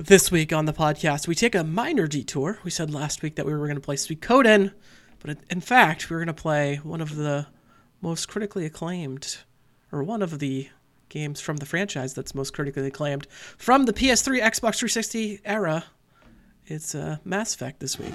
This week on the podcast, we take a minor detour. We said last week that we were going to play Suikoden, but in fact, we are going to play one of the most critically acclaimed, or one of the games from the franchise that's most critically acclaimed from the PS3, Xbox 360 era. It's uh, Mass Effect this week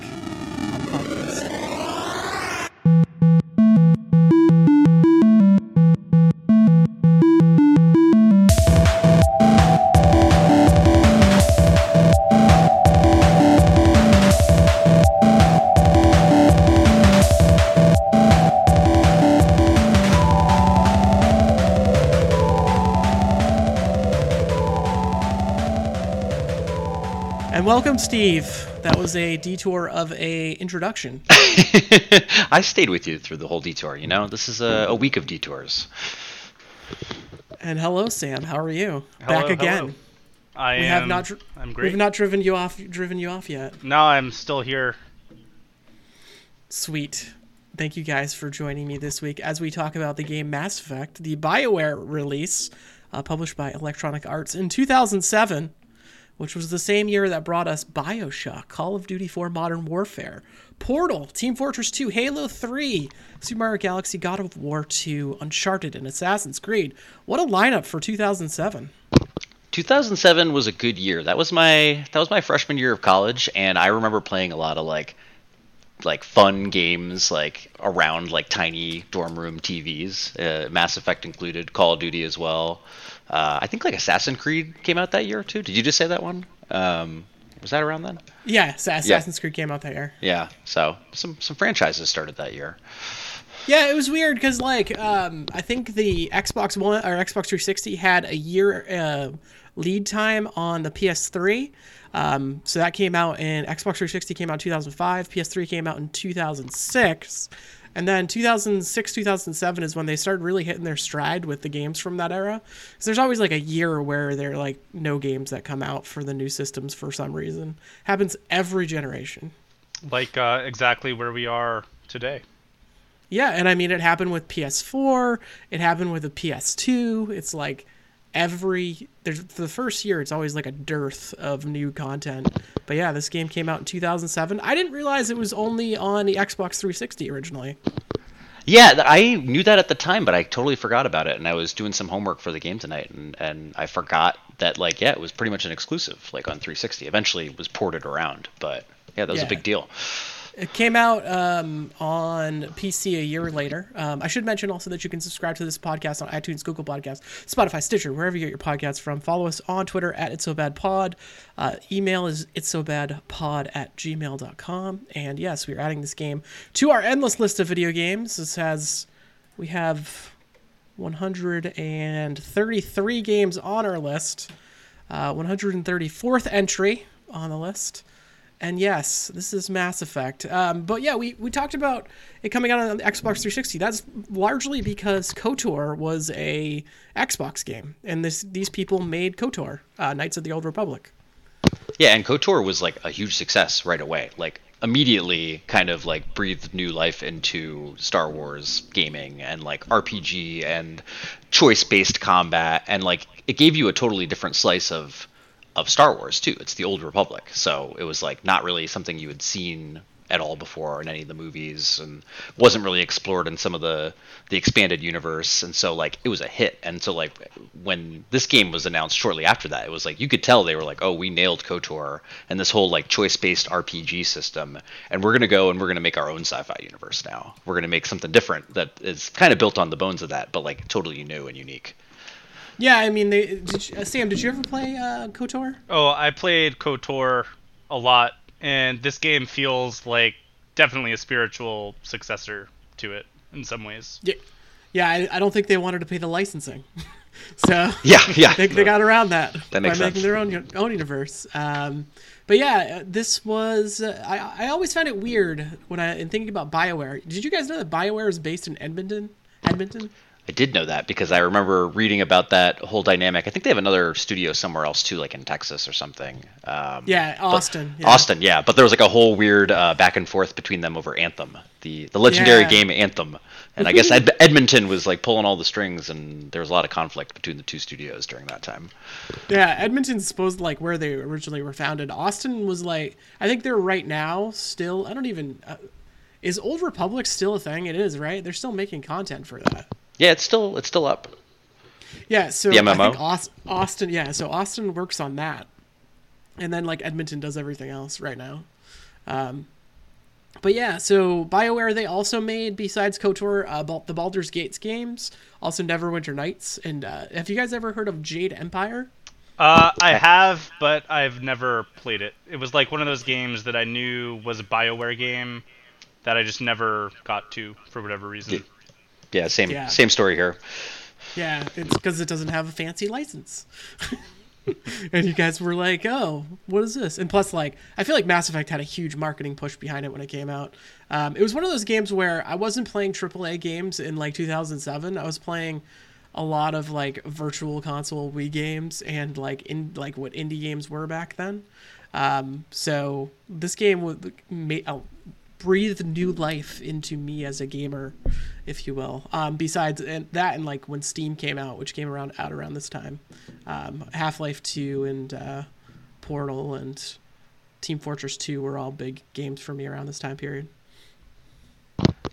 welcome, Steve. That was a detour of a introduction. I stayed with you through the whole detour. You know, this is a, a week of detours. And hello, Sam. How are you? Hello, Back again. hello. I We am. have not. dr- I'm great. We've not driven you off. Driven you off yet. No, I'm still here. Sweet. Thank you guys for joining me this week as we talk about the game Mass Effect, the BioWare release, uh, published by Electronic Arts in 2007, which was the same year that brought us Bioshock, Call of Duty 4 Modern Warfare, Portal, Team Fortress 2, Halo 3, Super Mario Galaxy, God of War 2, Uncharted, and Assassin's Creed. What a lineup for 2007. 2007 was a good year. That was my that was my freshman year of college, and I remember playing a lot of like like fun games like around like tiny dorm room TVs. Uh, Mass Effect included, Call of Duty as well. Uh, I think like Assassin's Creed came out that year too. Did you just say that one? Um, was that around then? Yeah, Sa- Assassin's Creed came out that year. Yeah. So some some franchises started that year. Yeah, it was weird because like um, I think the Xbox One or Xbox 360 had a year uh, lead time on the PS3. Um, so that came out in Xbox 360 came out in 2005. PS3 came out in 2006. And then 2006, 2007 is when they started really hitting their stride with the games from that era. Because there's always like a year where there are like no games that come out for the new systems for some reason. Happens every generation. Like uh, exactly where we are today. Yeah, and I mean it happened with PS4, it happened with the PS2. It's like every there's for the first year it's always like a dearth of new content. But yeah, this game came out in 2007. I didn't realize it was only on the Xbox 360 originally. Yeah, I knew that at the time, but I totally forgot about it. And I was doing some homework for the game tonight, and, and I forgot that like yeah, it was pretty much an exclusive, like on 360. Eventually, it was ported around, but yeah, that was Yeah. a big deal. It came out um, on PC a year later. Um, I should mention also that you can subscribe to this podcast on iTunes, Google Podcasts, Spotify, Stitcher, wherever you get your podcasts from. Follow us on Twitter at It's So Bad Pod. Uh, email is it's so bad pod at gmail.com. And yes, we are adding this game to our endless list of video games. This has, we have 133 games on our list, uh, 134th entry on the list. And yes, this is Mass Effect. Um, but yeah, we, we talked about it coming out on the Xbox 360. That's largely because KOTOR was a Xbox game, and this these people made KOTOR, uh, Knights of the Old Republic. Yeah, and KOTOR was like a huge success right away. Like immediately kind of like breathed new life into Star Wars gaming and like RPG and choice-based combat and like it gave you a totally different slice of of Star Wars too. It's the Old Republic. So it was like not really something you had seen at all before in any of the movies and wasn't really explored in some of the the expanded universe. And so like it was a hit. And so like when this game was announced shortly after that it was like you could tell they were like oh we nailed kotor and this whole like choice based rpg system. And we're to go and we're to make our own sci-fi universe now. We're to make something different that is kind of built on the bones of that but like totally new and unique Yeah, I mean, they, did you, uh, Sam, did you ever play uh, KOTOR? Oh, I played KOTOR a lot, and this game feels like definitely a spiritual successor to it in some ways. Yeah, yeah. I, I don't think they wanted to pay the licensing, so yeah yeah they, they got around that, That makes by sense. making their own own universe. Um, but yeah, uh, this was uh, I I always found it weird when I in thinking about Bioware. Did you guys know that Bioware is based in Edmonton? Edmonton. I did know that because I remember reading about that whole dynamic. I think they have another studio somewhere else too, like in Texas or something. Um, Yeah, Austin, yeah. Austin, yeah. But there was like a whole weird uh, back and forth between them over Anthem, the the legendary Yeah. game Anthem. And I guess Ed- Edmonton was like pulling all the strings, and there was a lot of conflict between the two studios during that time. Yeah, Edmonton's supposed like where they originally were founded. Austin was like I think they're right now still. I don't even. Uh, is Old Republic still a thing? It is, right? They're still making content for that. Yeah, it's still it's still up. Yeah, so The I MMO? think Austin, yeah, so Austin works on that, and then like Edmonton does everything else right now. Um, but yeah, so Bioware they also made besides Kotor, uh, Bal- the Baldur's Gates games, also Neverwinter Nights, and uh, have you guys ever heard of Jade Empire? Uh, I have, but I've never played it. It was like one of those games that I knew was a Bioware game that I just never got to for whatever reason. Yeah, same Yeah. same story here. Yeah, it's because it doesn't have a fancy license. and you guys were like, "Oh, what is this?" And plus, like, I feel like Mass Effect had a huge marketing push behind it when it came out. Um, it was one of those games where I wasn't playing AAA games in like 2007. I was playing a lot of like virtual console Wii games and like in like what indie games were back then. Um, so this game would made uh, breathed new life into me as a gamer, if you will. Um, besides and that, and like when Steam came out, which came around out around this time, um, Half Life Two and uh, Portal and Team Fortress Two were all big games for me around this time period.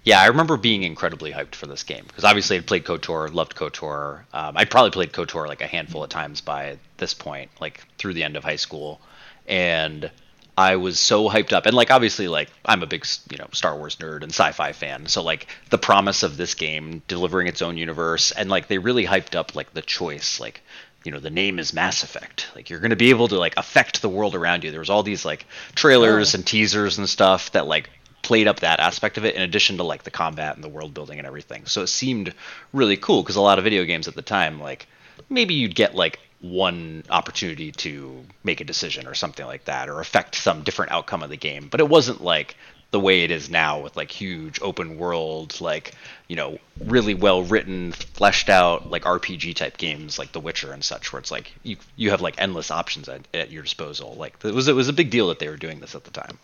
Yeah, I remember being incredibly hyped for this game because obviously I'd played KOTOR, loved KOTOR. Um, I'd probably played KOTOR like a handful of times by this point, like through the end of high school, and I was so hyped up. And like obviously, like I'm a big you know Star Wars nerd and sci-fi fan, so like the promise of this game delivering its own universe, and like they really hyped up like the choice, like you know the name is Mass Effect. Like you're going to be able to like affect the world around you. There was all these like trailers Oh. and teasers and stuff that like played up that aspect of it in addition to like the combat and the world building and everything. So it seemed really cool because a lot of video games at the time like maybe you'd get like one opportunity to make a decision or something like that or affect some different outcome of the game, but it wasn't like the way it is now with like huge open world like you know really well written fleshed out like rpg type games like the witcher and such where it's like you you have like endless options at, at your disposal like it was it was a big deal that they were doing this at the time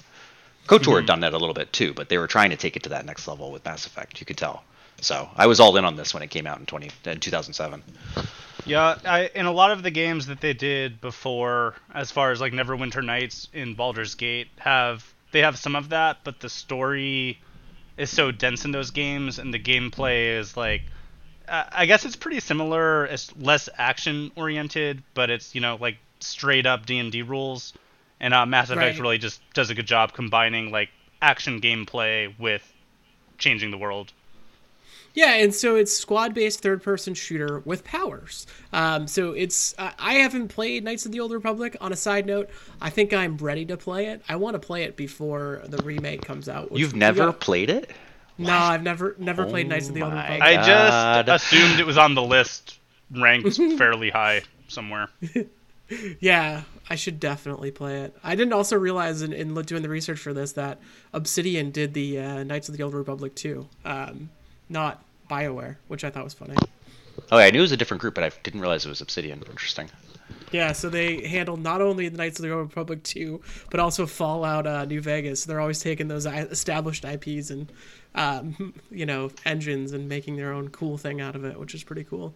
KOTOR had mm-hmm. done that a little bit too, but they were trying to take it to that next level with Mass Effect. You could tell. So I was all in on this when it came out in twenty in two thousand seven. Yeah, I, in a lot of the games that they did before, as far as like Neverwinter Nights in Baldur's Gate, have they have some of that, but the story is so dense in those games, and the gameplay is like, I guess it's pretty similar. It's less action oriented, but it's you know like straight up D and D rules, and uh, Mass Effect Right. really just does a good job combining like action gameplay with changing the world. Yeah, and so it's squad-based third-person shooter with powers. Um, so it's uh, I haven't played Knights of the Old Republic. On a side note, I think I'm ready to play it. I want to play it before the remake comes out. You've never got- played it? No, I've never never played Knights of the Old my Republic. I just assumed it was on the list, ranked fairly high somewhere. Yeah, I should definitely play it. I didn't also realize in, in doing the research for this that Obsidian did the uh, Knights of the Old Republic too, um, not Bioware, which I thought was funny. Oh, yeah, I knew it was a different group, but I didn't realize it was Obsidian. Interesting. Yeah, so they handle not only the Knights of the Old Republic 2, but also Fallout uh, New Vegas. They're always taking those established IPs and, um, you know, engines and making their own cool thing out of it, which is pretty cool.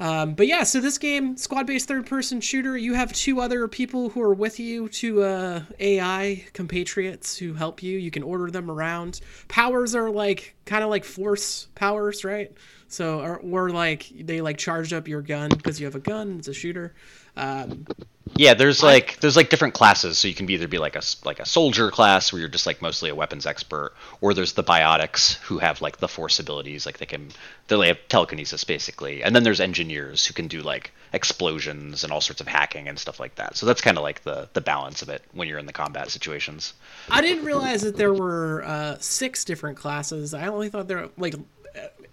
Um, but yeah, so this game, squad-based third-person shooter, you have two other people who are with you, two uh, AI compatriots who help you. You can order them around. Powers are like kind of like force powers, right? So, or, or like they like charge up your gun because you have a gun. It's a shooter. Um, Yeah, there's like there's like different classes, so you can either be like a like a soldier class where you're just like mostly a weapons expert, or there's the biotics who have like the force abilities, like they can they have telekinesis basically, and then there's engineers who can do like explosions and all sorts of hacking and stuff like that. So that's kind of like the the balance of it when you're in the combat situations. I didn't realize that there were uh, six different classes. I only thought there were, like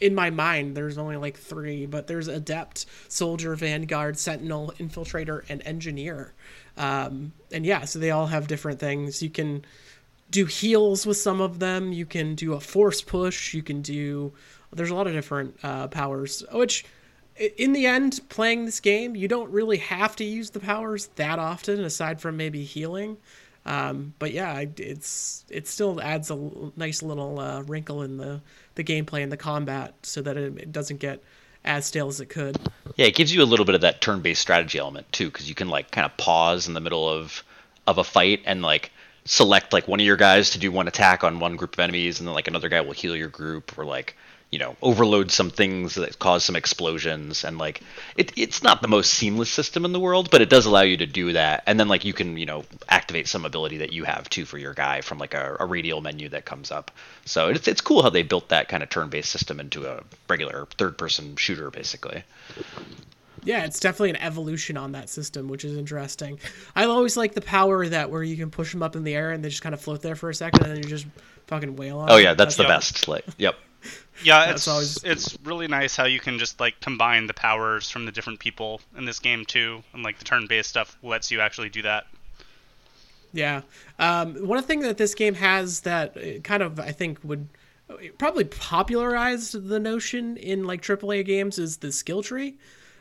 in my mind there's only like three, but there's adept, soldier, vanguard, sentinel, infiltrator, and engineer. Um, and yeah, so they all have different things. You can do heals with some of them. You can do a force push. You can do there's a lot of different uh, powers, which in the end, playing this game, you don't really have to use the powers that often, aside from maybe healing. Um, but yeah, it's it still adds a nice little uh, wrinkle in the the gameplay and the combat, so that it, it doesn't get as stale as it could. Yeah, it gives you a little bit of that turn-based strategy element too, because you can like kind of pause in the middle of of a fight and like select like one of your guys to do one attack on one group of enemies, and then like another guy will heal your group, or like you know overload some things that cause some explosions and like it, it's not the most seamless system in the world but it does allow you to do that and then like you can you know activate some ability that you have too for your guy from like a, a radial menu that comes up so it's, it's cool how they built that kind of turn-based system into a regular third-person shooter basically yeah, it's definitely an evolution on that system, which is interesting. I always like the power that where you can push them up in the air and they just kind of float there for a second and then you just fucking wail on. Oh yeah, that's, that's the best. Like, yep. Yeah, it's always... it's really nice how you can just like combine the powers from the different people in this game too, and like the turn-based stuff lets you actually do that. Yeah, um, one thing that this game has that uh, kind of I think would uh, probably popularize the notion in like AAA games is the skill tree.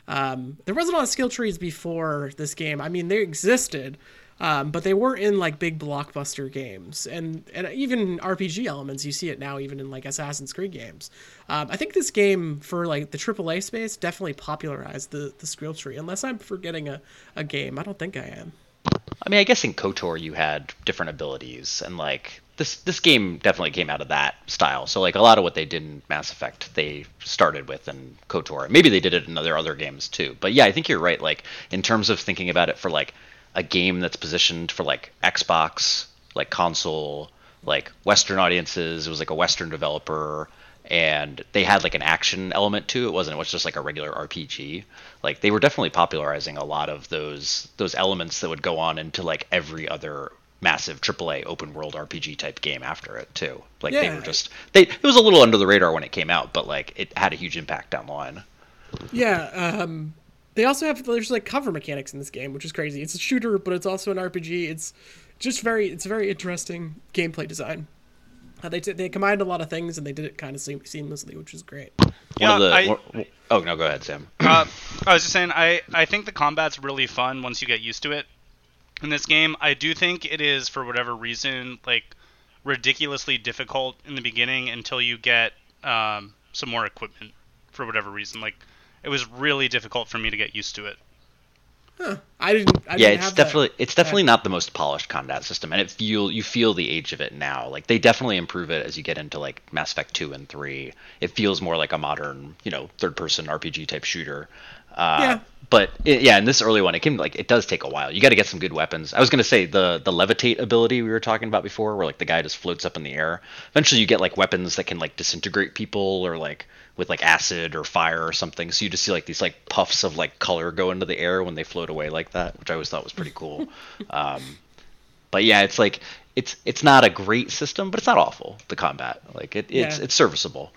Um, there wasn't a lot of skill trees before this game. I mean, they existed, um, but they were in like big blockbuster games and and even RPG elements. You see it now even in like Assassin's Creed games. Um, I think this game for like the AAA space definitely popularized the the skill tree. Unless I'm forgetting a, a game, I don't think I am. I mean, I guess in KOTOR you had different abilities, and like this this game definitely came out of that style. So like a lot of what they did in Mass Effect, they started with in KOTOR. Maybe they did it in other other games too. But yeah, I think you're right. Like in terms of thinking about it for like a game that's positioned for like Xbox, like console, like Western audiences. It was like a Western developer, and they had like an action element to it. it wasn't it was just like a regular RPG. Like they were definitely popularizing a lot of those those elements that would go on into like every other massive AAA open world RPG type game after it too. Like yeah. they were just they it was a little under the radar when it came out, but like it had a huge impact down the line. Yeah, um, they also have there's like cover mechanics in this game, which is crazy. It's a shooter, but it's also an RPG. It's just very it's a very interesting gameplay design. Uh, they t- they combined a lot of things and they did it kind of seam- seamlessly, which is great. Yeah, the, I, oh no, go ahead, Sam. uh, I was just saying, I I think the combat's really fun once you get used to it. In this game, I do think it is for whatever reason like ridiculously difficult in the beginning until you get um, some more equipment for whatever reason. Like it was really difficult for me to get used to it. Huh. I didn't. I yeah, didn't it's definitely that. it's definitely not the most polished combat system, and it feel you feel the age of it now. Like they definitely improve it as you get into like Mass Effect two and three. It feels more like a modern, you know, third person RPG type shooter. Uh, yeah. But it, yeah, in this early one, it can like it does take a while. You got to get some good weapons. I was gonna say the the levitate ability we were talking about before, where like the guy just floats up in the air. Eventually, you get like weapons that can like disintegrate people or like with like acid or fire or something. So you just see like these like puffs of like color go into the air when they float away like that, which I always thought was pretty cool. um, but yeah, it's like it's it's not a great system, but it's not awful. The combat, like it, it's yeah. it's serviceable.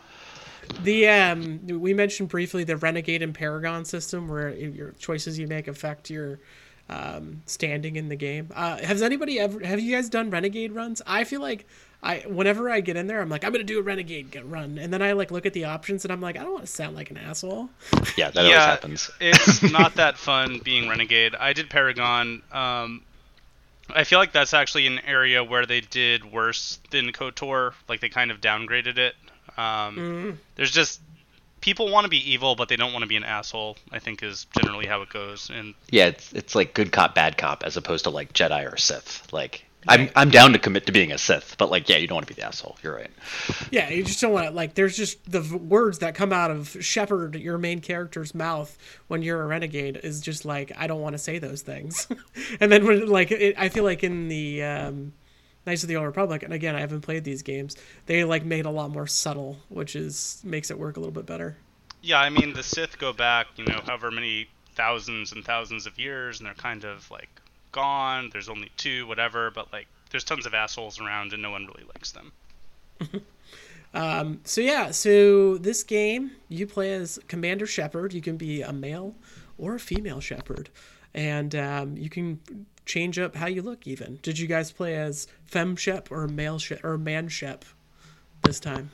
The um, we mentioned briefly the Renegade and Paragon system, where your choices you make affect your um, standing in the game. Uh, has anybody ever? Have you guys done Renegade runs? I feel like I whenever I get in there, I'm like, I'm gonna do a renegade run, and then I like look at the options, and I'm like, I don't want to sound like an asshole. Yeah, that yeah, always happens. it's not that fun being renegade. I did Paragon. Um, I feel like that's actually an area where they did worse than Kotor. Like they kind of downgraded it. Um, mm. There's just people want to be evil, but they don't want to be an asshole. I think is generally how it goes. And yeah, it's it's like good cop, bad cop, as opposed to like Jedi or Sith. Like I'm I'm down to commit to being a Sith, but like, yeah, you don't want to be the asshole. You're right. Yeah, you just don't want to like. There's just the words that come out of Shepard, your main character's mouth, when you're a renegade, is just like I don't want to say those things. and then when like it, I feel like in the um, Knights of the Old Republic, and again, I haven't played these games. They like made a lot more subtle, which is makes it work a little bit better. Yeah, I mean the Sith go back, you know, however many thousands and thousands of years, and they're kind of like gone. There's only two, whatever. But like, there's tons of assholes around, and no one really likes them. um, so yeah, so this game you play as Commander Shepard. You can be a male or a female Shepard, and um, you can change up how you look. Even did you guys play as fem Shep or male Shep or man Shep this time?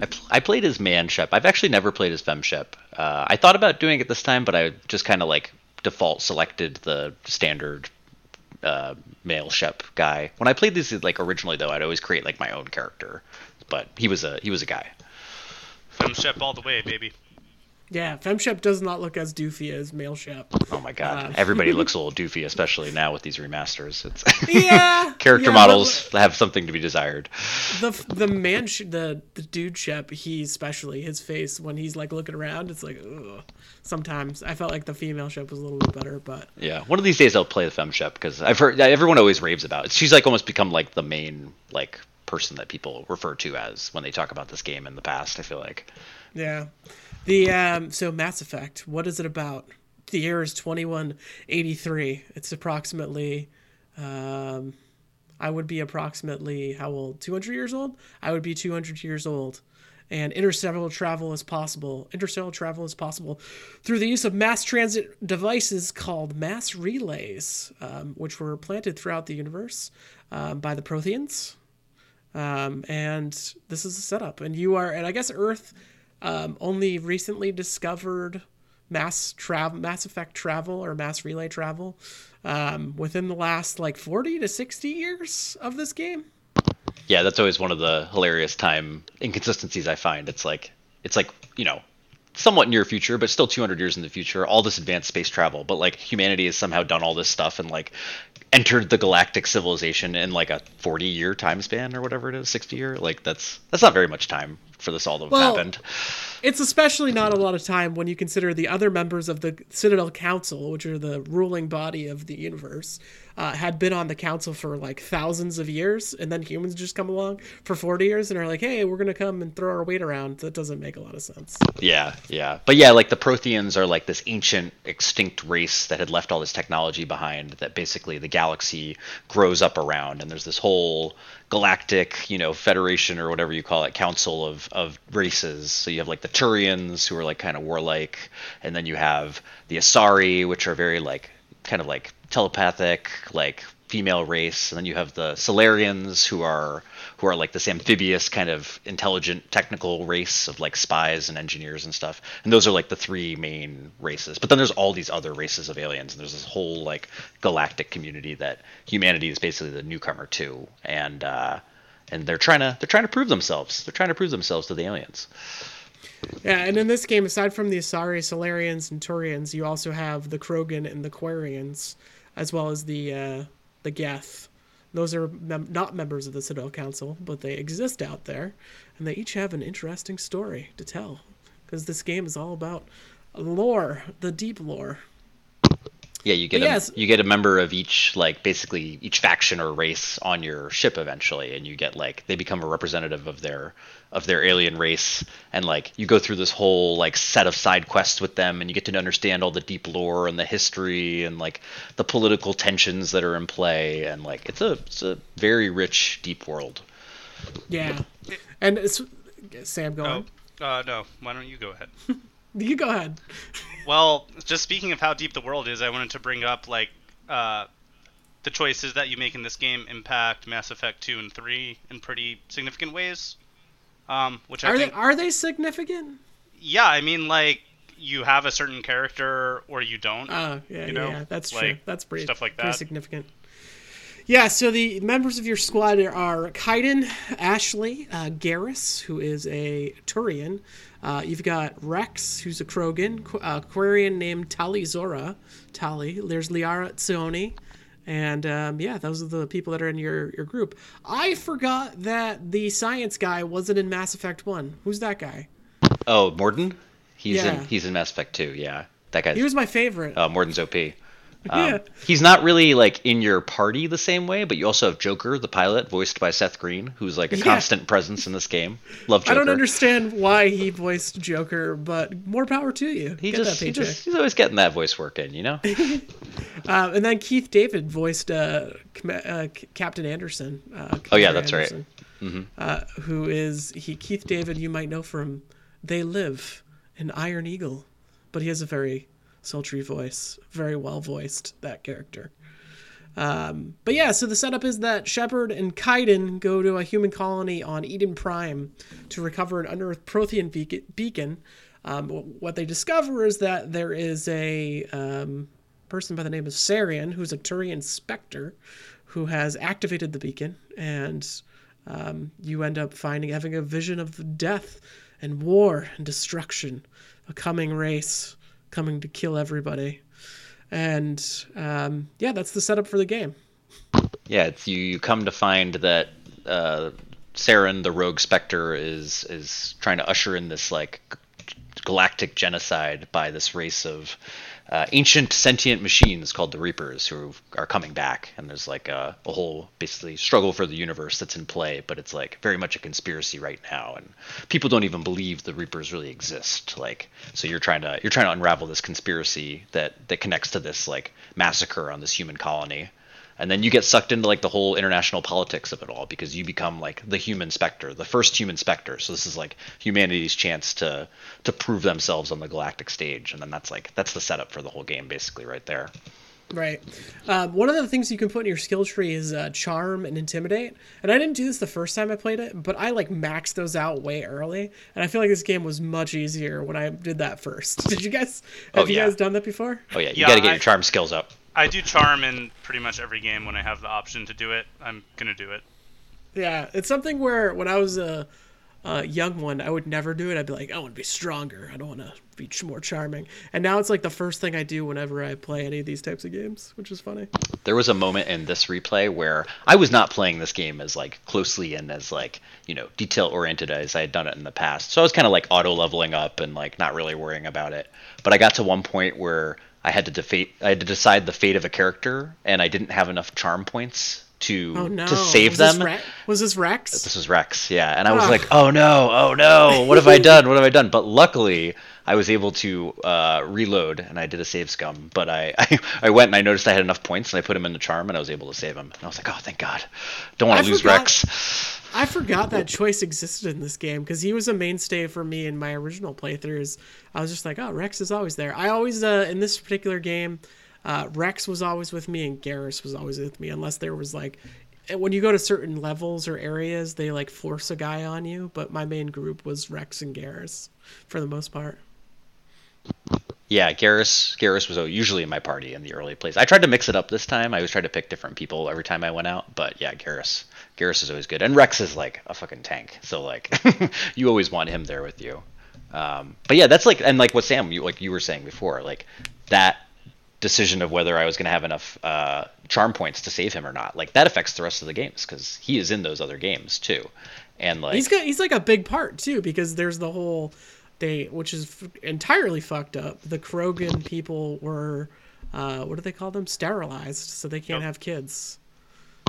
I, pl- I played as man shep. I've actually never played as fem shep. Uh, I thought about doing it this time, but I just kind of like default selected the standard uh, male shep guy. When I played this like originally though, I'd always create like my own character, but he was a he was a guy. fem shep all the way, baby. Yeah, Femshep does not look as doofy as Male Shep. Oh my god, Uh, everybody looks a little doofy, especially now with these remasters. It's Yeah, character yeah, models have something to be desired. The the man, sh- the the dude Shep, he especially his face when he's like looking around, it's like ugh. Sometimes I felt like the female Shep was a little bit better, but Yeah, one of these days I'll play the fem shep because I've heard everyone always raves about it. She's like almost become like the main like person that people refer to as when they talk about this game in the past. I feel like. yeah. The um so Mass Effect, what is it about? The year is twenty one eighty three. It's approximately um I would be approximately how old? Two hundred years old? I would be two hundred years old. And interstellar travel is possible. Interstellar travel is possible through the use of mass transit devices called mass relays, um, which were planted throughout the universe um, by the Protheans. Um, and this is a setup. And you are, and I guess Earth um, only recently discovered mass travel, mass effect travel or mass relay travel um, within the last like 40 to 60 years of this game. Yeah, that's always one of the hilarious time inconsistencies I find. It's like it's like you know somewhat near future, but still 200 years in the future. All this advanced space travel, but like humanity has somehow done all this stuff and like entered the galactic civilization in like a 40 year time span or whatever it is, 60 year. Like that's that's not very much time for this all to have Well, happened. It's especially not a lot of time when you consider the other members of the Citadel Council, which are the ruling body of the universe, uh, had been on the council for like thousands of years, and then humans just come along for 40 years and are like, hey, we're going to come and throw our weight around. That doesn't make a lot of sense. Yeah, yeah. But yeah, like the Protheans are like this ancient extinct race that had left all this technology behind that basically the galaxy grows up around and there's this whole galactic, you know, federation or whatever you call it, council of of races. So you have like the Turians who are like kind of warlike and then you have the Asari which are very like kind of like telepathic, like female race, and then you have the Salarians who are who are like this amphibious kind of intelligent technical race of like spies and engineers and stuff. And those are like the three main races. But then there's all these other races of aliens and there's this whole like galactic community that humanity is basically the newcomer to. And uh and they're trying to they're trying to prove themselves. They're trying to prove themselves to the aliens. Yeah, and in this game, aside from the Asari, Salarians, and Turians, you also have the Krogan and the Quarians, as well as the uh, the Geth. Those are mem- not members of the Citadel Council, but they exist out there, and they each have an interesting story to tell. Because this game is all about lore, the deep lore. Yeah, you get Yes. a you get a member of each like basically each faction or race on your ship eventually, and you get like they become a representative of their of their alien race, and like you go through this whole like set of side quests with them, and you get to understand all the deep lore and the history and like the political tensions that are in play, and like it's a it's a very rich deep world. Yeah, and it's Sam. Go on. Oh, uh, no. Why don't you go ahead? You go ahead. Well, just speaking of how deep the world is, I wanted to bring up like uh, the choices that you make in this game impact Mass Effect 2 and 3 in pretty significant ways. Um, which I Are they are they significant? yeah, I mean, like you have a certain character or you don't. Oh, yeah, You know, yeah, that's true. That's pretty stuff like pretty that. significant. Yeah, so the members of your squad are Kaidan, Ashley, uh, Garrus, who is a Turian. Uh, you've got Rex, who's a Krogan, Qu- uh, Quarian named Tali Zorah. Tali. There's Liara T'Soni. And um, yeah, those are the people that are in your, your group. I forgot that the science guy wasn't in Mass Effect 1. Who's that guy? Oh, Mordin, he's Yeah. in he's in Mass Effect 2, Yeah, that guy. He was my favorite. uh, Mordin's OP. Um, Yeah. He's not really like in your party the same way, but you also have Joker, the pilot, voiced by Seth Green, who's like a Yeah. constant presence in this game. Love Joker. I don't understand why he voiced Joker, but more power to you. He just, that he just he's always getting that voice work in, you know. Uh, and then Keith David voiced uh, Com- uh, Captain Anderson. Uh, Oh, yeah, that's right. Anderson, Uh, who is he? Keith David, you might know from They Live in Iron Eagle, but he has a very sultry voice, very well voiced that character. Um, but yeah, so the setup is that Shepard and Kaidan go to a human colony on Eden Prime to recover an unearthed Prothean beacon. Um, what they discover is that there is a um, person by the name of Saren, who's a Turian Spectre, who has activated the beacon, and um, you end up finding having a vision of death and war and destruction, a coming race coming to kill everybody, and um, yeah, that's the setup for the game. Yeah, it's you. You come to find that uh, Saren, the rogue specter, is is trying to usher in this like galactic genocide by this race of uh, ancient sentient machines called the Reapers who are coming back, and there's like a, a, whole basically struggle for the universe that's in play, but it's like very much a conspiracy right now, and people don't even believe the Reapers really exist. Like, so you're trying to you're trying to unravel this conspiracy that that connects to this like massacre on this human colony, and then you get sucked into like the whole international politics of it all because you become like the human specter the first human specter so this is like humanity's chance to to prove themselves on the galactic stage and then that's like that's the setup for the whole game basically right there Right. Um, one of the things you can put in your skill tree is uh, charm and intimidate. And I didn't do this the first time I played it, but I like maxed those out way early. And I feel like this game was much easier when I did that first. Did you guys? Have oh, yeah. you guys done that before? Oh yeah, you yeah, got to get I, your charm skills up. I do charm in pretty much every game when I have the option to do it. I'm gonna do it. Yeah, it's something where when I was a, a young one, I would never do it. I'd be like, I want to be stronger. I don't want to be more charming. And now it's like the first thing I do whenever I play any of these types of games, which is funny. There was a moment in this replay where I was not playing this game as like closely and as like you know detail oriented as I had done it in the past. So I was kind of like auto leveling up and like not really worrying about it. But I got to one point where I had to defeat I had to decide the fate of a character, and I didn't have enough charm points to oh, no. to save was them. This Re- was this Rex? This was Rex, yeah. And I was like, oh no, oh no, what have I done? What have I done? But luckily, I was able to uh, reload, and I did a save scum. But I, I, I went and I noticed I had enough points, and I put him in the charm, and I was able to save him. And I was like, oh, thank God, don't want to lose forgot, Rex. I forgot that choice existed in this game because he was a mainstay for me in my original playthroughs. I was just like, oh, Rex is always there. I always, uh, in this particular game, uh, Rex was always with me and Garrus was always with me, unless there was like, when you go to certain levels or areas, they like force a guy on you. But my main group was Rex and Garrus for the most part. Yeah, Garrus Garrus was usually in my party in the early plays. I tried to mix it up this time. I always tried to pick different people every time I went out, but yeah, Garrus Garrus is always good, and Rex is like a fucking tank. So like, you always want him there with you. Um, but yeah, that's like, and like what Sam, you like you were saying before, like that decision of whether I was going to have enough uh, charm points to save him or not, like that affects the rest of the games because he is in those other games too, and like he's got he's like a big part too because there's the whole they which is f- entirely fucked up. The Krogan people were. Uh, what do they call them? Sterilized, so they can't yep. have kids.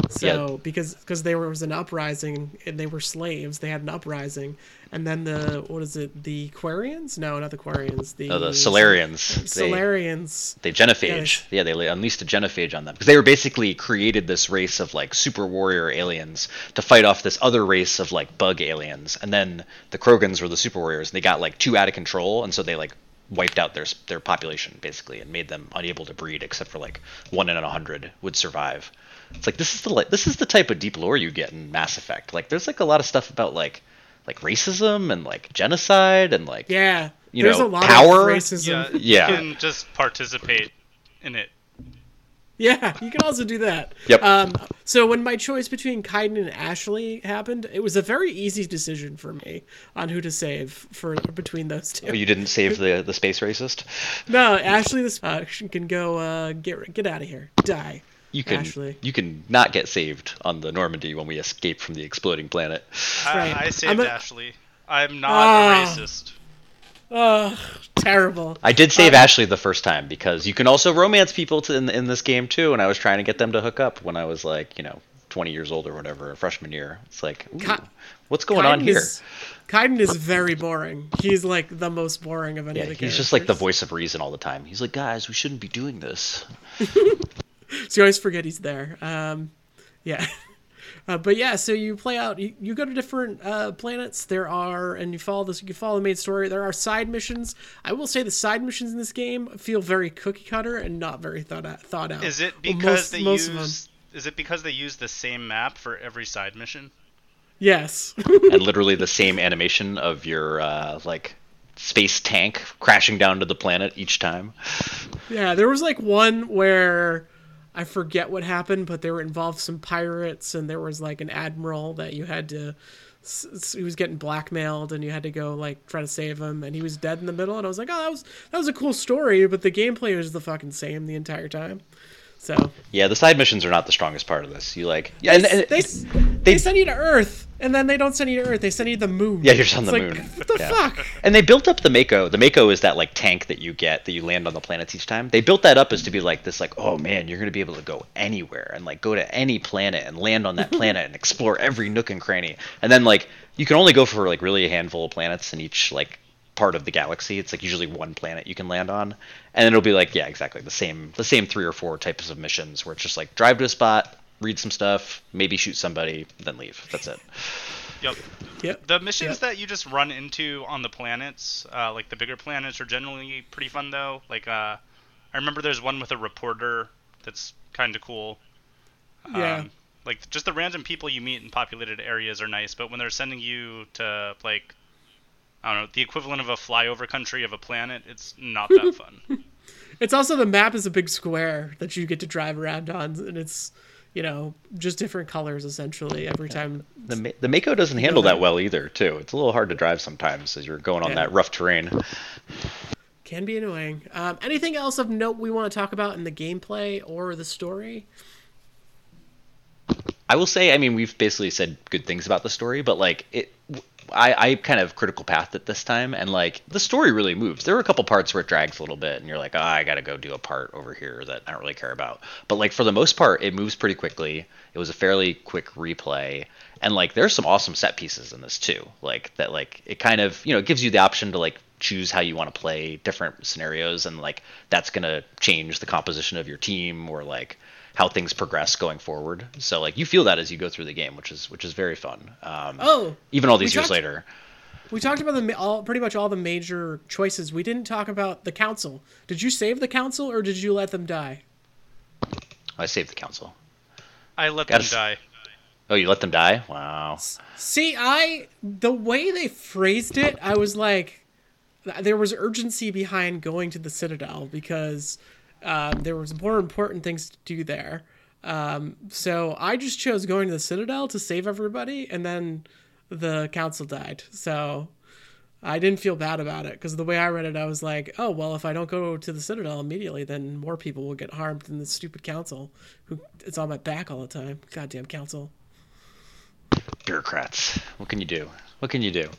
So yeah. because because there was an uprising and they were slaves, they had an uprising, and then the what is it? The Quarians? No, not the Quarians. The, oh, the Solarians. Salarians. They, they genophage. Yeah, they unleashed a genophage on them because they were basically created this race of like super warrior aliens to fight off this other race of like bug aliens, and then the Krogans were the super warriors, and they got like too out of control, and so they like wiped out their their population basically and made them unable to breed except for like one in a hundred would survive. It's like this is the this is the type of deep lore you get in Mass Effect. Like there's like a lot of stuff about like like racism and like genocide and like yeah, you there's know, a lot power. Of racism. Yeah, yeah, you can just participate in it. Yeah, you can also do that. Yep. Um, so when my choice between Kaidan and Ashley happened, it was a very easy decision for me on who to save for between those two. Oh, you didn't save the the space racist? No, Ashley, this uh, can go uh, get get out of here, die you can Ashley. you can not get saved on the Normandy when we escape from the exploding planet. I, I saved a, Ashley. I'm not uh, a ah. racist. Oh, terrible. I did save um, Ashley the first time because you can also romance people to, in, in this game too, and I was trying to get them to hook up when I was like, you know, 20 years old or whatever, freshman year. It's like, ooh, what's going Kaidan on here? Is, Kaidan is very boring. He's like the most boring of any yeah, of the games. he's characters. just like the voice of reason all the time. He's like, guys, we shouldn't be doing this. so you always forget he's there. Um, yeah. Uh, but yeah, so you play out. You, you go to different uh, planets. There are, and you follow this. You follow the main story. There are side missions. I will say the side missions in this game feel very cookie cutter and not very thought out. Thought out. Is it Well, because most- they most of them- use? Is it because they use the same map for every side mission? Yes. and literally the same animation of your uh, like space tank crashing down to the planet each time. Yeah, there was like one where I forget what happened, but there were involved some pirates, and there was like an admiral that you had to. He was getting blackmailed, and you had to go like try to save him, and he was dead in the middle. And I was like, "Oh, that was that was a cool story," but the gameplay was the fucking same the entire time. So Yeah, the side missions are not the strongest part of this. You like yeah, and, and they, they send you to Earth, and then they don't send you to Earth. They send you to the moon. Yeah, you're just on It's the like, moon. What the Yeah. fuck? And they built up the Mako. The Mako is that like tank that you get that you land on the planets each time. They built that up as to be like this, like, oh man, you're gonna be able to go anywhere and like go to any planet and land on that planet and explore every nook and cranny. And then like you can only go for like really a handful of planets in each like part of the galaxy. It's like usually one planet you can land on, and it'll be like yeah, exactly the same the same three or four types of missions where it's just like drive to a spot, read some stuff, maybe shoot somebody, then leave. That's it. Yep. Yep. The missions Yep. that you just run into on the planets, uh, like the bigger planets, are generally pretty fun though. Like uh, I remember there's one with a reporter that's kind of cool. Yeah. Um, like just the random people you meet in populated areas are nice, but when they're sending you to like I don't know the equivalent of a flyover country of a planet, it's not that fun. It's also the map is a big square that you get to drive around on, and it's you know just different colors essentially every time. The the Mako doesn't handle that well either, too. It's a little hard to drive sometimes as you're going on Yeah. that rough terrain. Can be annoying. Um, anything else of note we want to talk about in the gameplay or the story? I will say, I mean, we've basically said good things about the story, but like it, I, I kind of critical pathed it this time, and like the story really moves. There were a couple parts where it drags a little bit, and you're like, oh, I gotta go do a part over here that I don't really care about. But like for the most part, it moves pretty quickly. It was a fairly quick replay, and like there's some awesome set pieces in this too. Like that, like it kind of you know gives you the option to like choose how you want to play different scenarios, and like that's gonna change the composition of your team or like how things progress going forward. So like you feel that as you go through the game, which is which is very fun. Um, Oh, even all these years talked- later. we talked about the all pretty much all the major choices. We didn't talk about the council. Did you save the council or did you let them die? I saved the council. I let Gotta them s- die. Oh, you let them die? Wow. See, I the way they phrased it, I was like, there was urgency behind going to the Citadel because um, there was more important things to do there. Um, so I just chose going to the Citadel to save everybody, and then the council died. So I didn't feel bad about it because the way I read it, I was like, oh well, if I don't go to the Citadel immediately, then more people will get harmed than the stupid council, who it's on my back all the time. Goddamn council. Bureaucrats. What can you do? What can you do?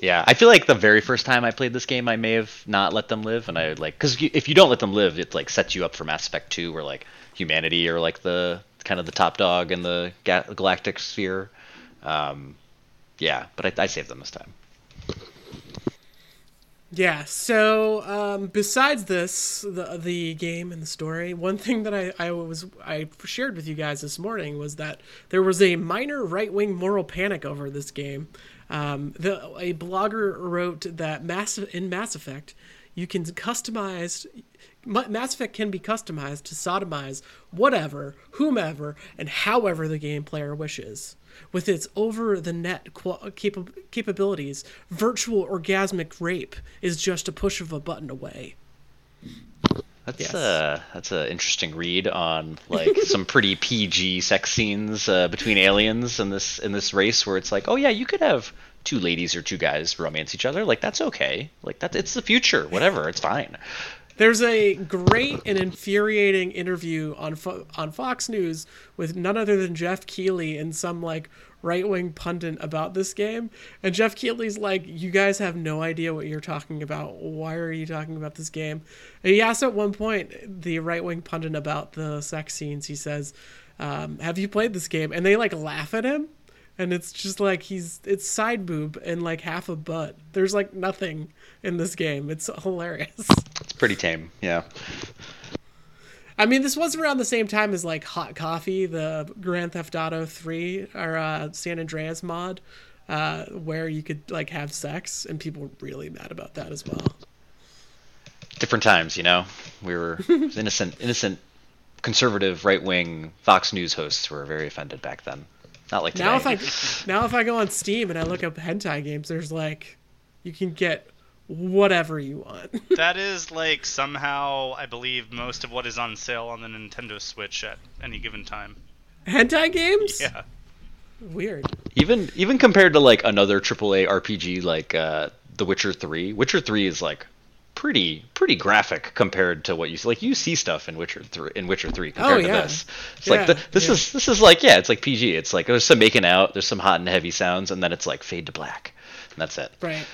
Yeah, I feel like the very first time I played this game, I may have not let them live, and I like because if you don't let them live, it like sets you up for Mass Effect 2, where like humanity are like the kind of the top dog in the ga- galactic sphere. Um, yeah, but I, I saved them this time. Yeah. So um, besides this, the the game and the story, one thing that I, I was I shared with you guys this morning was that there was a minor right wing moral panic over this game. Um, the a blogger wrote that Mass in Mass Effect, you can customize. Mass Effect can be customized to sodomize whatever, whomever, and however the game player wishes. With its over the net qu- capa- capabilities, virtual orgasmic rape is just a push of a button away. That's Yes. uh that's an interesting read on like some pretty PG sex scenes uh, between aliens in this in this race where it's like, oh yeah, you could have two ladies or two guys romance each other. Like that's okay. Like that it's the future. Whatever, it's fine. There's a great and infuriating interview on Fo- on Fox News with none other than Jeff Keighley and some like right wing pundit about this game. And Jeff Keighley's like, "You guys have no idea what you're talking about. Why are you talking about this game?" And he asked at one point the right wing pundit about the sex scenes. He says, um, "Have you played this game?" And they like laugh at him. And it's just like he's it's side boob and like half a butt. There's like nothing in this game. It's hilarious. Pretty tame. Yeah. I mean, this was around the same time as like Hot Coffee, the Grand Theft Auto 3 or uh, San Andreas mod, uh, where you could like have sex, and people were really mad about that as well. Different times, you know. We were innocent, innocent, conservative, right-wing Fox News hosts were very offended back then. Not like today. Now if I now if I go on Steam and I look up hentai games, there's like you can get whatever you want. that is like somehow I believe most of what is on sale on the Nintendo Switch at any given time. hentai games? Yeah. Weird. even even compared to like another AAA RPG like uh, The Witcher Three, Witcher Three is like pretty pretty graphic compared to what you see. Like you see stuff in Witcher Three in Witcher Three compared Oh, yeah. to this. It's Yeah, like the, this yeah. is this is like yeah, it's like PG. It's like there's some making out, there's some hot and heavy sounds, and then it's like fade to black, and that's it. Right.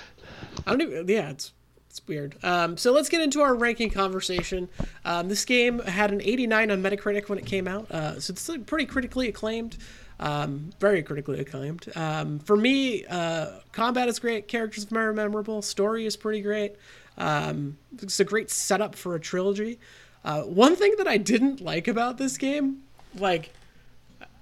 I don't even. Yeah, it's it's weird. Um, so let's get into our ranking conversation. Um, this game had an 89 on Metacritic when it came out, uh, so it's pretty critically acclaimed. Um, very critically acclaimed. Um, for me, uh, combat is great. Characters are memorable. Story is pretty great. Um, it's a great setup for a trilogy. Uh, one thing that I didn't like about this game, like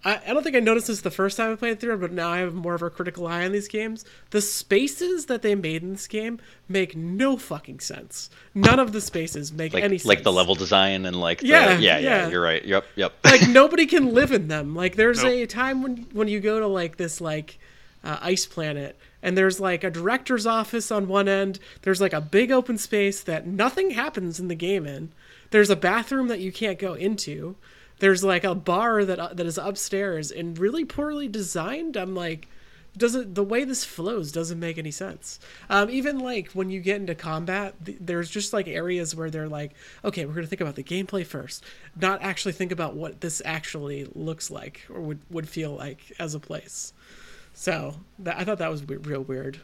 I, I don't think I noticed this the first time I played through it, but now I have more of a critical eye on these games. The spaces that they made in this game make no fucking sense. None of the spaces make Like any sense. like the level design and like the, Yeah, yeah, yeah yeah. You're right. Yep, yep. like nobody can live in them. Like there's Nope. a time when when you go to like this like uh, ice planet and there's like a director's office on one end. There's like a big open space that nothing happens in the game in. There's a bathroom that you can't go into. There's like a bar that uh, that is upstairs and really poorly designed. I'm like doesn't the way this flows doesn't make any sense. Um, even like when you get into combat, th- there's just like areas where they're like, okay, we're gonna think about the gameplay first, not actually think about what this actually looks like or would would feel like as a place. So that, I thought that was w- real weird.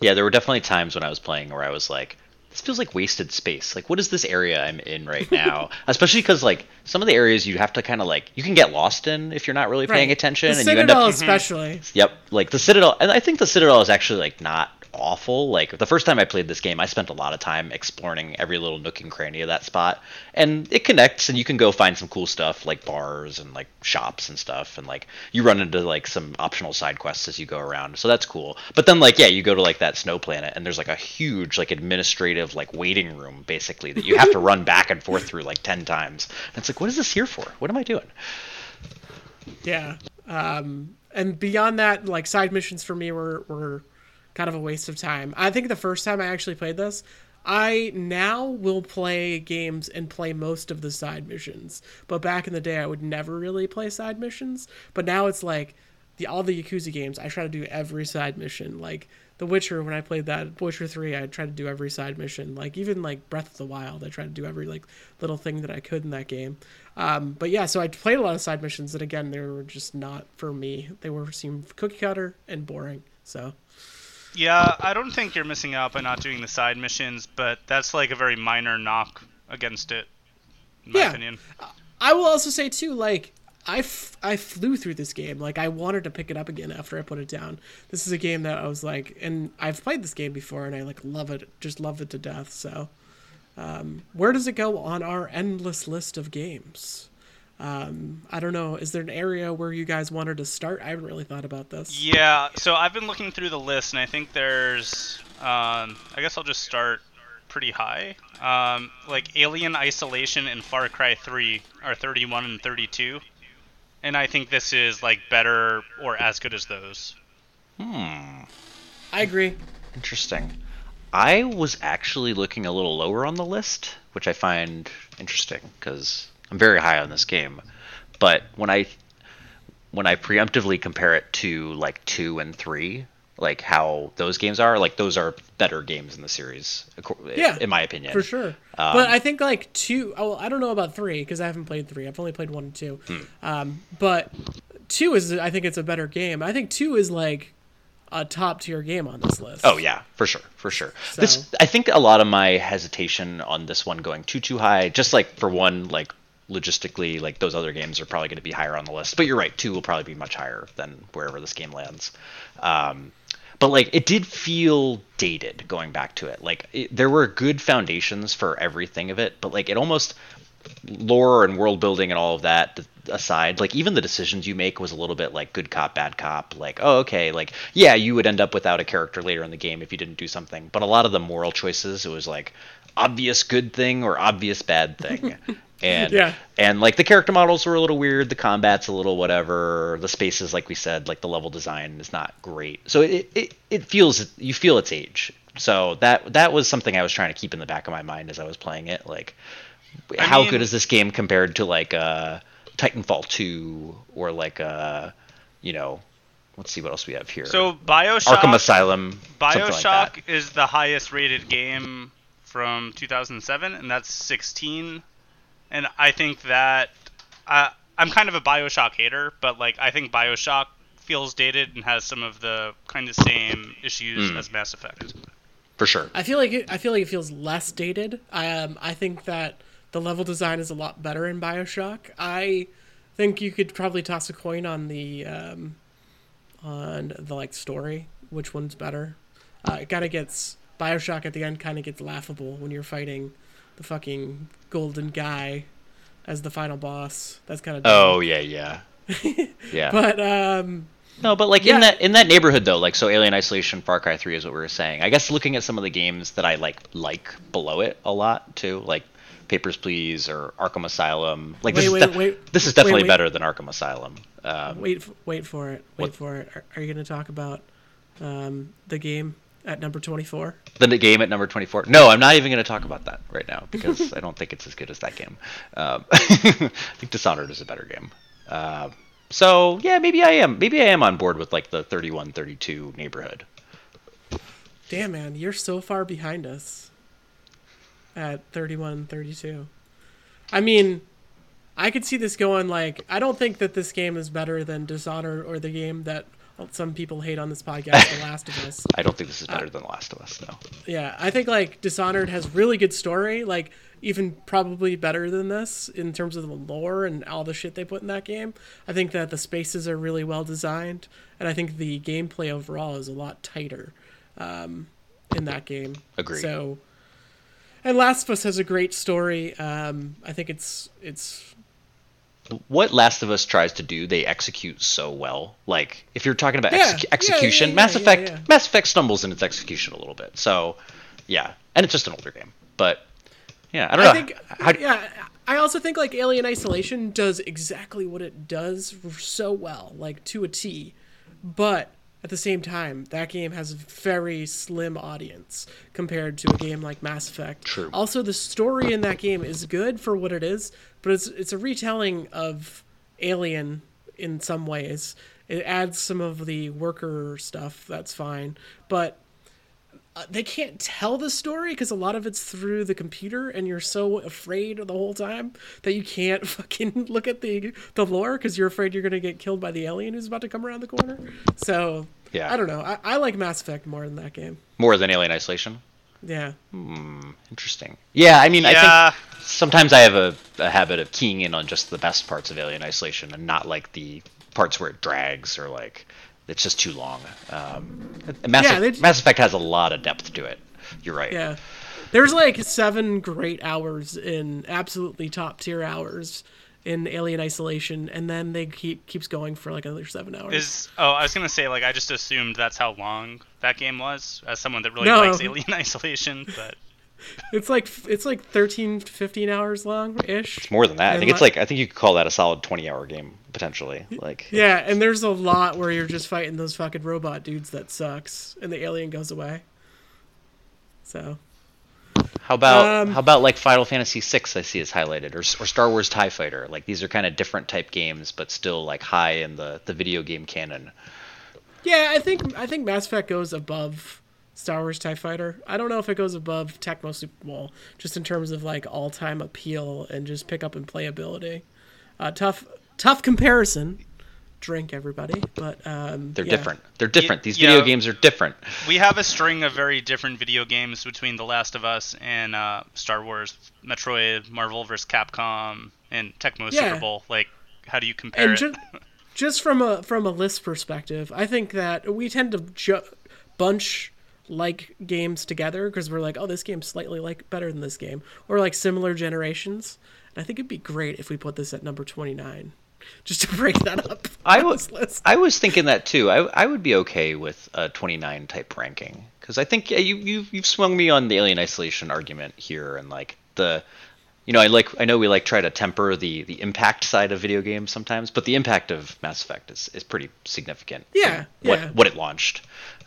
Yeah, there were definitely times when I was playing where I was like, this feels like wasted space. Like, what is this area I'm in right now? Especially because like some of the areas you have to kind of like you can get lost in if you're not really paying Right. attention, The and you end Citadel up. especially. Yep, like the Citadel, and I think the Citadel is actually like not awful. Like the first time I played this game, I spent a lot of time exploring every little nook and cranny of that spot, and it connects, and you can go find some cool stuff like bars and like shops and stuff, and like you run into like some optional side quests as you go around, so that's cool. But then like yeah, you go to like that snow planet, and there's like a huge like administrative like waiting room basically that you have to run back and forth through like ten times, and it's like what is this here for? What am I doing? Yeah. Um, and beyond that, like side missions for me were, were kind of a waste of time. I think the first time I actually played this, I now will play games and play most of the side missions. But back in the day, I would never really play side missions. But now it's like the all the Yakuza games, I try to do every side mission. Like The Witcher, when I played that Witcher Three, I tried to do every side mission. Like even like Breath of the Wild, I tried to do every like little thing that I could in that game. Um, but yeah, so I played a lot of side missions, and again, they were just not for me. They were seemed cookie cutter and boring. So Yeah, I don't think you're missing out by not doing the side missions, but that's like a very minor knock against it, in my Yeah. opinion. I will also say too, like I, f- I flew through this game. Like I wanted to pick it up again after I put it down. This is a game that I was like, and I've played this game before, and I like love it, just love it to death. So, um, where does it go on our endless list of games? Um, I don't know. Is there an area where you guys wanted to start? I haven't really thought about this. Yeah, so I've been looking through the list, and I think there's. Um, I guess I'll just start pretty high. Um, like Alien Isolation and Far Cry 3 are 31 and 32, and I think this is like better or as good as those. Hmm. I agree. Interesting. I was actually looking a little lower on the list, which I find interesting because I'm very high on this game. But when I when I preemptively compare it to like two and three, like how those games are, like those are better games in the series, Yeah, in my opinion. For sure. but I think like two. Oh, I don't know about three because I haven't played three. I've only played one and two. Hmm. Um, but two is. I think it's a better game. I think two is like a top tier game on this list. Oh yeah, for sure, for sure. So- This I think a lot of my hesitation on this one going too too high, just like for one, like logistically, like those other games are probably going to be higher on the list. But you're right, two will probably be much higher than wherever this game lands. Um, but like it did feel dated going back to it. Like it, there were good foundations for everything of it, but like it almost lore and world building and all of that aside, like even the decisions you make was a little bit like good cop, bad cop. Like, oh, okay, like yeah, you would end up without a character later in the game if you didn't do something. But a lot of the moral choices, it was like obvious good thing or obvious bad thing. and Yeah. and like the character models were a little weird the combat's a little whatever the spaces like we said like the level design is not great so it, it it feels you feel its age so that that was something i was trying to keep in the back of my mind as i was playing it like how mean- good is this game compared to like uh titanfall 2 or like uh you know let's see what else we have here So Bioshock arkham asylum like Bioshock that. is the highest rated game from 2007, and that's 16. And I think that uh, I'm kind of a Bioshock hater, but like I think Bioshock feels dated and has some of the kind of same issues Hmm. as Mass Effect. for sure I feel like it, I feel like it feels less dated. I um I think that the level design is a lot better in Bioshock. I think you could probably toss a coin on the um on the like story, which one's better. Uh, it kind of gets Bioshock at the end kind of gets laughable when you're fighting the fucking golden guy as the final boss. That's kind of oh yeah yeah yeah But um No, but like Yeah. in that in that neighborhood though, like so Alien Isolation, Far Cry 3 is what we were saying. I guess looking at some of the games that I like like below it a lot too, like Papers Please or Arkham Asylum. Like this Wait, is wait, wait. this is definitely wait. better than Arkham Asylum. Um, wait wait for it. Wait What? for it. Are, are you going to talk about um the game at number 24? the game at number 24. No, I'm not even going to talk about that right now because I don't think it's as good as that game. Um, I think Dishonored is a better game. Um so yeah, maybe I am. Maybe I am on board with like the 31, 32 neighborhood. Damn, man, you're so far behind us at 31 32. I mean, I could see this going like, I don't think that this game is better than Dishonored or the game that some people hate on this podcast, The Last of Us. I don't think this is better than The Last of Us, though. Yeah, I think like Dishonored has really good story, like even probably better than this in terms of the lore and all the shit they put in that game. I think that the spaces are really well designed, and I think the gameplay overall is a lot tighter um, in that game. Agreed. So, and Last of Us has a great story. Um, I think it's it's what Last of Us tries to do, they execute so well. Like if you're talking about Yeah, yeah, execution, yeah, Mass yeah, Effect, yeah. Mass Effect stumbles in its execution a little bit. So, yeah, and it's just an older game, but yeah, I don't know. Think, how, yeah. I also think like Alien Isolation does exactly what it does so well, like to a T. But at the same time, that game has a very slim audience compared to a game like Mass Effect. True. Also, the story in that game is good for what it is, but it's it's a retelling of Alien in some ways. It adds some of the worker stuff. That's fine, but uh, they can't tell the story because a lot of it's through the computer and you're so afraid the whole time that you can't fucking look at the the lore because you're afraid you're gonna get killed by the alien who's about to come around the corner so Yeah. i don't know i, I like mass effect more than that game more than Alien Isolation. yeah Interesting. Yeah, I mean, I think sometimes I have a, a habit of keying in on just the best parts of Alien Isolation and not like the parts where it drags or like it's just too long. Um, Mass, Yeah, Effect, they- Mass Effect has a lot of depth to it. You're right. yeah there's like seven great hours in absolutely top tier hours in alien isolation and then they keep keeps going for like another seven hours Is oh, I was gonna say like I just assumed that's how long that game was as someone that really No. likes Alien Isolation, but it's like it's like 13 15 hours long ish It's more than that. I And think it's like I think you could call that a solid 20 hour game potentially. Like Yeah, and there's a lot where you're just fighting those fucking robot dudes that sucks, and the alien goes away. So How about Um, how about like Final Fantasy VI? I see is highlighted, or, or Star Wars Tie Fighter. Like these are kind of different type games, but still like high in the the video game canon. yeah, I think I think Mass Effect goes above Star Wars Tie Fighter. I don't know if it goes above Tecmo Super Bowl, just in terms of like all time appeal and just pick up and playability. Uh, tough tough comparison. Drink everybody, but um, They're yeah. different. They're different. These yeah. video games are different. we have a string of very different video games between The Last of Us and uh, Star Wars, Metroid, Marvel vs. Capcom, and Tecmo Yeah. Super Bowl. Like, how do you compare and it? ju- just from a from a list perspective, I think that we tend to ju- bunch like games together because we're like, oh, this game's slightly like better than this game, or like similar generations. And I think it'd be great if we put this at number twenty nine, just to break that up. I was. I was thinking that too. I I would be okay with a 29 type ranking because I think yeah, you you you've swung me on the Alien Isolation argument here and like the you know I like I know we like try to temper the the impact side of video games sometimes, but the impact of Mass Effect is is pretty significant. Yeah, from what yeah. what it launched.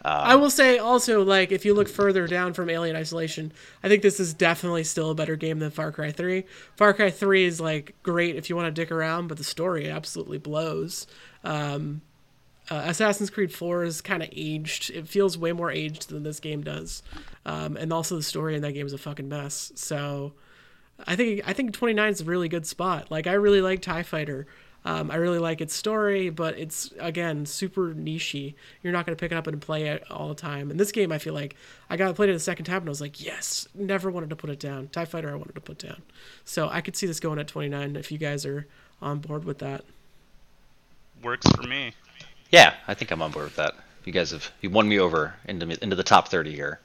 Um, I will say also, like, if you look further down from Alien Isolation, I think this is definitely still a better game than Far Cry 3. Far Cry 3 is, like, great if you want to dick around, but the story absolutely blows. Um, uh, Assassin's Creed 4 is kind of aged. It feels way more aged than this game does. Um, and also, the story in that game is a fucking mess. So. I think I think 29 is a really good spot. Like I really like Tie Fighter. Um, I really like its story, but it's again super nichey. You're not gonna pick it up and play it all the time. And this game, I feel like I got played it a second time and I was like, yes, never wanted to put it down. Tie Fighter, I wanted to put down. So I could see this going at 29 if you guys are on board with that. Works for me. yeah, I think I'm on board with that. You guys have you won me over into into the top 30 here.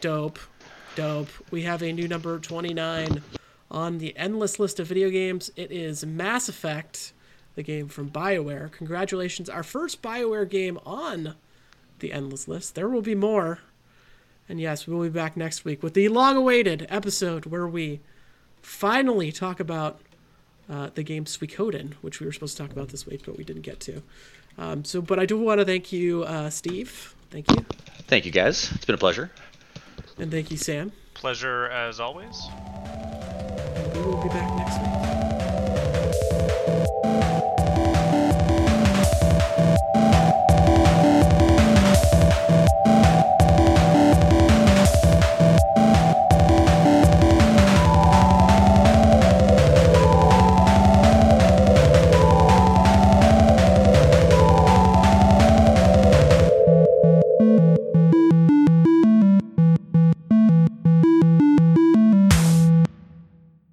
Dope, dope. We have a new number 29 on the endless list of video games. It is Mass Effect, the game from BioWare. Congratulations, our first BioWare game on the endless list. There will be more. And yes, we will be back next week with the long awaited episode where we finally talk about uh, the game Suikoden, which we were supposed to talk about this week, but we didn't get to. Um, so, but I do want to thank you, uh, Steve. Thank you. Thank you guys. It's been a pleasure. And thank you, Sam. Pleasure as always. We will be back next week.